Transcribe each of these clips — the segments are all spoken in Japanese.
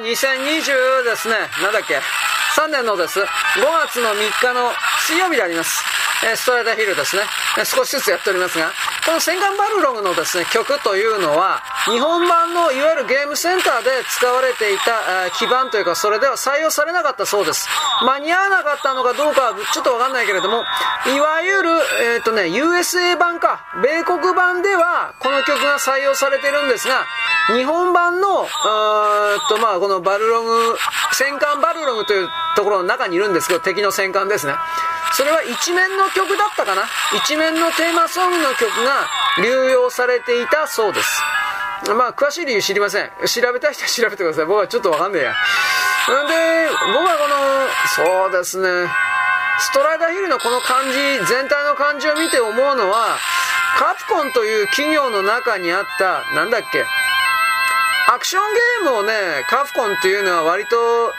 2020ですね、なんだっけ、3年のです、5月の3日の水曜日であります。えストライダーヒルですね、少しずつやっておりますが、この戦艦バルログのですね、曲というのは、日本版のいわゆるゲームセンターで使われていた、基盤というか、それでは採用されなかったそうです。間に合わなかったのかどうかはちょっとわかんないけれども、いわゆる、えっ、ー、とね、USA 版か、米国版では、この曲が採用されてるんですが、日本版の、ーっと、まあ、このバルログ、戦艦バルログというところの中にいるんですけど、敵の戦艦ですね。それは一面の曲だったかな？一面のテーマソングの曲が流用されていたそうです。まあ、詳しい理由知りません。調べたい人は調べてください。僕はちょっとわかんねえや。んで、僕はこの、そうですね、ストライダーヒルのこの感じ、全体の感じを見て思うのは、カプコンという企業の中にあった、なんだっけ、アクションゲームをね、カプコンっていうのは割と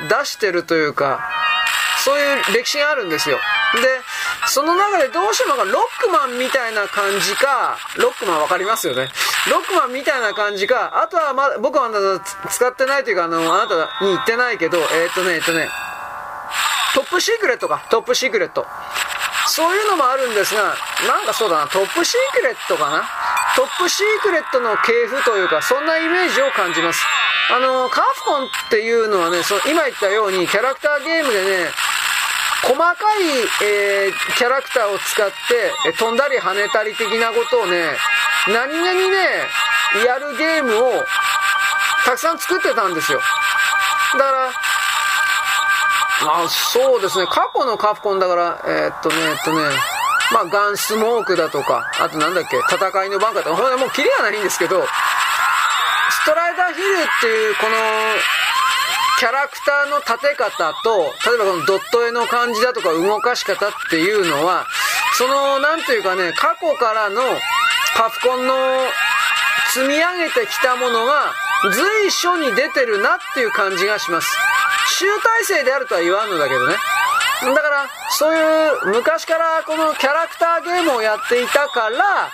出してるというか、そういう歴史があるんですよ。で、その中でどうしてもロックマンみたいな感じか、ロックマンわかりますよね。ロックマンみたいな感じか、あとはま、僕はあなた使ってないというか、あの、あなたに言ってないけど、えー、っとね、えっとね、トップシークレットか、トップシークレット。そういうのもあるんですが、なんかそうだな、トップシークレットかな？トップシークレットの系譜というか、そんなイメージを感じます。あの、カフコンっていうのはね、その今言ったように、キャラクターゲームでね、細かい、えー、キャラクターを使って、え飛んだり跳ねたり的なことをね、何気にね、やるゲームをたくさん作ってたんですよ。だから、まあそうですね、過去のカプコンだから、えー、っとね、えっとね、まあガンスモークだとか、あとなんだっけ、戦いのバンカーとか、ほんもうキリがないんですけど、ストライダーヒルっていうこのキャラクターの立て方と、例えばこのドット絵の感じだとか動かし方っていうのは、その、なんというかね、過去からのカプコンの積み上げてきたものが随所に出てるなっていう感じがします。集大成であるとは言わんのだけどね。だから、そういう昔からこのキャラクターゲームをやっていたから、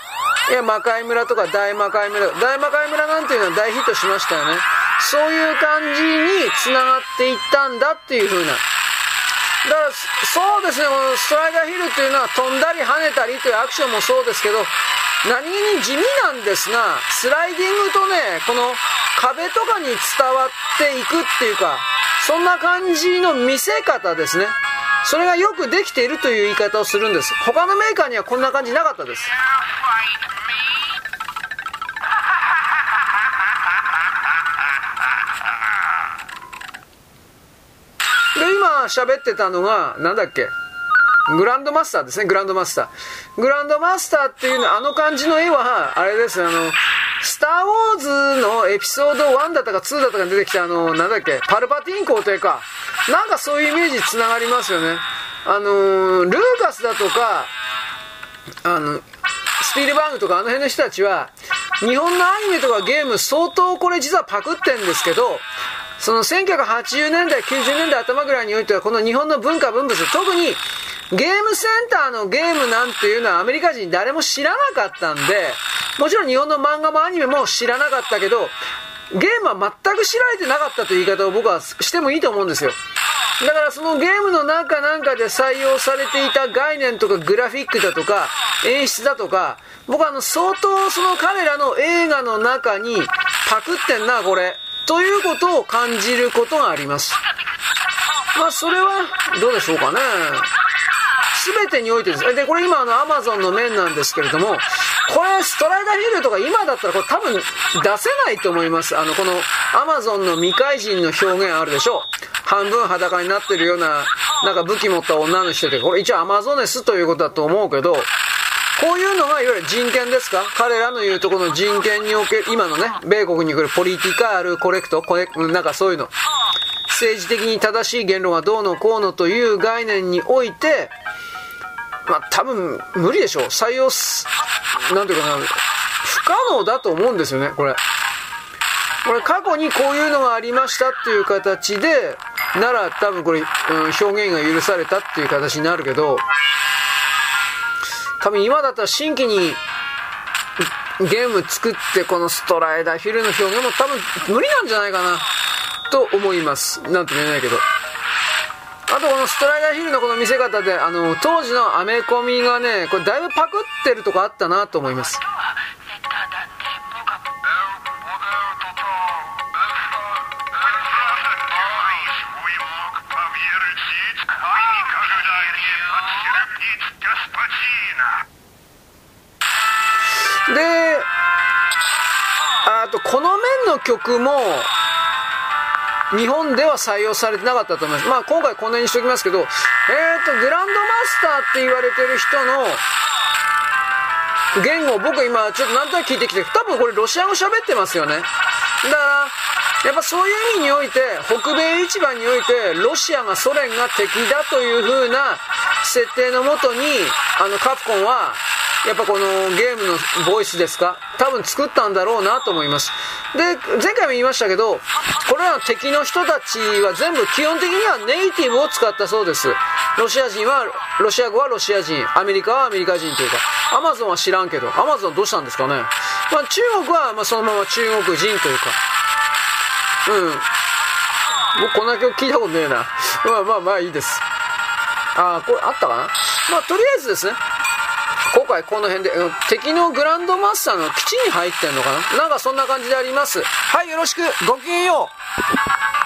いや、魔界村とか大魔界村、大魔界村なんていうのは大ヒットしましたよね。そういう感じに繋がっていったんだっていう風な。だから、そうですね、このストライダーヒルっていうのは飛んだり跳ねたりというアクションもそうですけど、何気に地味なんですが、スライディングとね、この壁とかに伝わっていくっていうか、そんな感じの見せ方ですね。それがよくできているという言い方をするんです。他のメーカーにはこんな感じなかったです。喋ってたのが、なんだっけ？グランドマスターですね、グランドマスター。グランドマスターっていうのは、あの感じの絵は、あれです、あの、スター・ウォーズのエピソード1だったか2だったかに出てきた、あの、なんだっけ、パルパティン校というか、なんかそういうイメージつながりますよね。あのルーカスだとか、あの、スピルバーグとかあの辺の人たちは、日本のアニメとかゲーム相当これ実はパクってんですけど、その1980年代、90年代頭ぐらいにおいては、この日本の文化文物、特にゲームセンターのゲームなんていうのはアメリカ人誰も知らなかったんで、もちろん日本の漫画もアニメも知らなかったけど、ゲームは全く知られてなかったという言い方を僕はしてもいいと思うんですよ。だからそのゲームの中なんかで採用されていた概念とかグラフィックだとか演出だとか、僕はあの相当その彼らの映画の中にパクってんな、これ。ということを感じることがあります。まあ、それは、どうでしょうかね。全てにおいてです。で、これ今あの Amazon の面なんですけれども、これストライダーヒルとか今だったらこれ多分出せないと思います。あの、この Amazon の未開人の表現あるでしょう。半分裸になってるような、なんか武器持った女の人で、これ一応アマゾネスということだと思うけど、こういうのがいわゆる人権ですか？彼らの言うとこの人権における、今のね、米国に来るポリティカルコレクト、コレなんかそういうの。政治的に正しい言論がどうのこうのという概念において、まあ多分無理でしょう。採用す、なんていうかな、不可能だと思うんですよね、これ。これ過去にこういうのがありましたっていう形で、なら多分これ、うん、表現が許されたっていう形になるけど、多分今だったら新規にゲーム作ってこのストライダーヒルの表現も多分無理なんじゃないかな。と思いますなんとも言えないけどあとこのストライダーヒルのこの見せ方であの当時のアメコミがねこれだいぶパクってるとこあったなと思いますであとこの面の曲も日本では採用されてなかったと思います。まあ今回こんなにしときますけど、えっ、ー、と、グランドマスターって言われてる人の言語を、僕今ちょっと何となく聞いてきて、多分これロシア語喋ってますよね。だから、やっぱそういう意味において、北米市場において、ロシアがソ連が敵だという風な設定のもとに、あの、カプコンは、やっぱこのゲームのボイスですか多分作ったんだろうなと思います。で、前回も言いましたけど、これらの敵の人たちは全部基本的にはネイティブを使ったそうです。ロシア人は、ロシア語はロシア人、アメリカはアメリカ人というか、アマゾンは知らんけど、アマゾンどうしたんですかね。まあ中国はまそのまま中国人というか、うん。僕こんな曲聞いたことねえな。まあまあまあいいです。ああ、これあったかな？まあとりあえずですね、今回この辺で、敵のグランドマスターの基地に入ってんのかな？なんかそんな感じであります。はい、よろしく、ごきげんよう